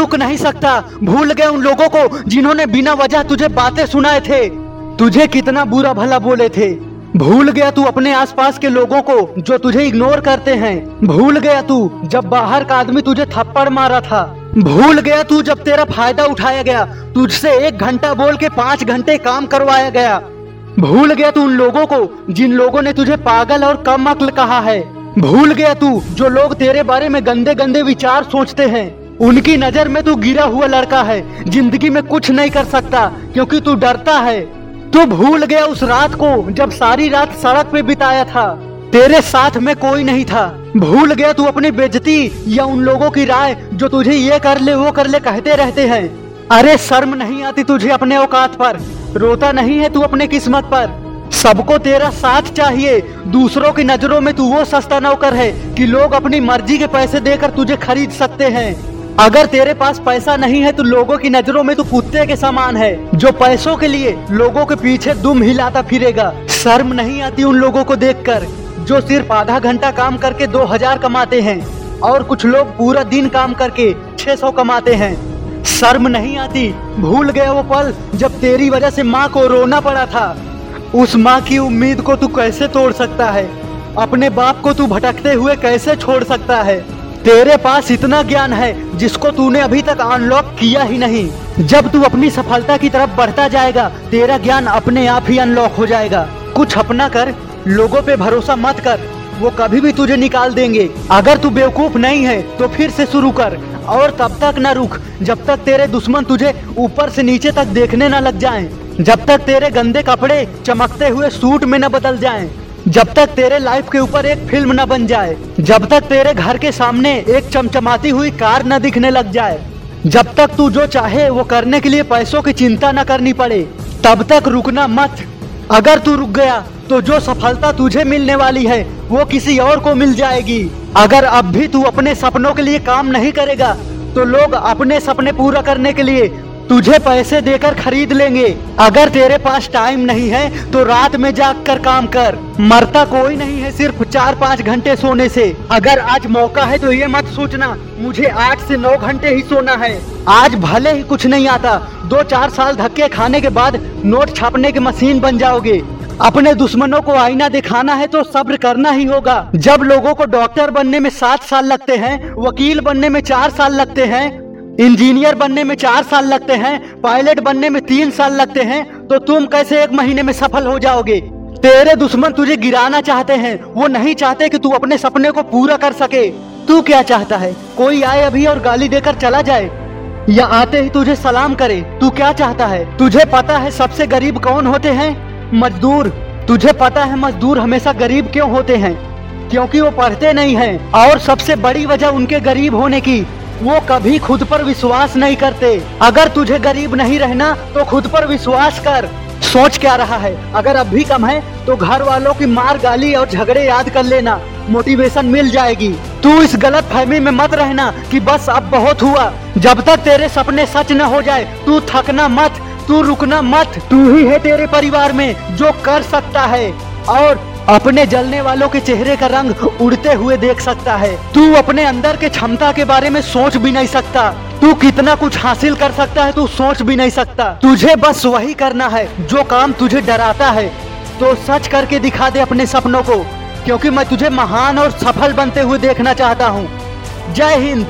रुक नहीं सकता। भूल गए उन लोगों को जिन्होंने बिना वजह तुझे बातें सुनाए थे। तुझे कितना बुरा भला बोले थे। भूल गया तू अपने आसपास के लोगों को जो तुझे इग्नोर करते हैं। भूल गया तू जब बाहर का आदमी तुझे थप्पड़ मारा था। भूल गया तू जब तेरा फ़ायदा उठाया गया। तुझसे एक घंटा बोल के पाँच घंटे काम करवाया गया। भूल गया तू उन लोगों को जिन लोगों ने तुझे पागल और कम अक्ल कहा है। भूल गया तू जो लोग तेरे बारे में गंदे गंदे विचार सोचते हैं। उनकी नज़र में तू गिरा हुआ लड़का है। ज़िंदगी में कुछ नहीं कर सकता, क्योंकि तू डरता है। तू भूल गया उस रात को, जब सारी रात सड़क पे बिताया था। तेरे साथ में कोई नहीं था। भूल गया तू अपनी बेजती या उन लोगों की राय जो तुझे ये कर ले, वो कर ले कहते रहते हैं। अरे शर्म नहीं आती तुझे अपने औकात पर। रोता नहीं है तू अपने किस्मत पर। सबको तेरा साथ चाहिए। दूसरों की नज़रों में तू वो सस्ता नौकर है कि लोग अपनी मर्ज़ी के पैसे देकर तुझे खरीद सकते हैं। अगर तेरे पास पैसा नहीं है तो लोगों की नज़रों में तू कुत्ते के समान है। जो पैसों के लिए लोगों के पीछे दुम हिलाता फिरेगा। शर्म नहीं आती उन लोगों को देखकर, जो सिर्फ़ आधा घंटा काम करके दो हज़ार कमाते हैं और कुछ लोग पूरा दिन काम करके छह सौ कमाते हैं। शर्म नहीं आती, भूल गया वो पल जब तेरी वजह से माँ को रोना पड़ा था। उस माँ की उम्मीद को तू कैसे तोड़ सकता है? अपने बाप को तू भटकते हुए कैसे छोड़ सकता है? तेरे पास इतना ज्ञान है जिसको तूने अभी तक अनलॉक किया ही नहीं। जब तू अपनी सफलता की तरफ़ बढ़ता जाएगा तेरा ज्ञान अपने आप ही अनलॉक हो जाएगा। कुछ अपना कर लोगों पे भरोसा मत कर वो कभी भी तुझे निकाल देंगे। अगर तू बेवकूफ़ नहीं है तो फिर से शुरू कर और तब तक न रुक जब तक तेरे दुश्मन तुझे ऊपर से नीचे तक देखने न लग जाएँ, जब तक तेरे गंदे कपड़े चमकते हुए सूट में न बदल जाएँ, जब तक तेरे लाइफ के ऊपर एक फ़िल्म न बन जाए, जब तक तेरे घर के सामने एक चमचमाती हुई कार न दिखने लग जाए, जब तक तू जो चाहे वो करने के लिए पैसों की चिंता न करनी पड़े, तब तक रुकना मत। अगर तू रुक गया तो जो सफलता तुझे मिलने वाली है, वो किसी और को मिल जाएगी। अगर अब भी तू अपने सपनों के लिए काम नहीं करेगा तो लोग अपने सपने पूरा करने के लिए तुझे पैसे देकर खरीद लेंगे। अगर तेरे पास टाइम नहीं है तो रात में जाग कर काम कर। मरता कोई नहीं है सिर्फ़ चार पाँच घंटे सोने से। अगर आज मौका है तो ये मत सोचना, मुझे आठ से नौ घंटे ही सोना है। आज भले ही कुछ नहीं आता दो चार साल धक्के खाने के बाद नोट छापने की मशीन बन जाओगे। अपने दुश्मनों को आईना दिखाना है तो सब्र करना ही होगा। जब लोगों को डॉक्टर बनने में सात साल लगते हैं, वकील बनने में चार साल लगते हैं इंजीनियर बनने में चार साल लगते हैं, पायलट बनने में तीन साल लगते हैं तो तुम कैसे एक महीने में सफल हो जाओगे? तेरे दुश्मन तुझे गिराना चाहते हैं, वो नहीं चाहते कि तू अपने सपने को पूरा कर सके। तू क्या चाहता है? कोई आए अभी और गाली देकर चला जाए? या आते ही तुझे सलाम करे? तू क्या चाहता है? तुझे पता है सबसे गरीब कौन होते हैं? मजदूर। तुझे पता है मजदूर हमेशा गरीब क्यों होते हैं? क्योंकि वो पढ़ते नहीं हैं, और सबसे बड़ी वजह उनके गरीब होने की। वो कभी खुद पर विश्वास नहीं करते। अगर तुझे गरीब नहीं रहना तो खुद पर विश्वास कर। सोच क्या रहा है? अगर अब भी कम है तो घर वालों की मार गाली और झगड़े याद कर लेना। मोटिवेशन मिल जाएगी। तू इस गलत फहमी में मत रहना कि बस अब बहुत हुआ। जब तक तेरे सपने सच न हो जाए, तू थकना मत, तू रुकना मत। तू ही है तेरे परिवार में जो कर सकता है। और अपने जलने वालों के चेहरे का रंग उड़ते हुए देख सकता है। तू अपने अंदर के क्षमता के बारे में सोच भी नहीं सकता। तू कितना कुछ हासिल कर सकता है, तू सोच भी नहीं सकता। तुझे बस वही करना है, जो काम तुझे डराता है। तो सच करके दिखा दे अपने सपनों को, क्योंकि मैं तुझे महान और सफल बनते हुए देखना चाहता हूँ। जय हिंद।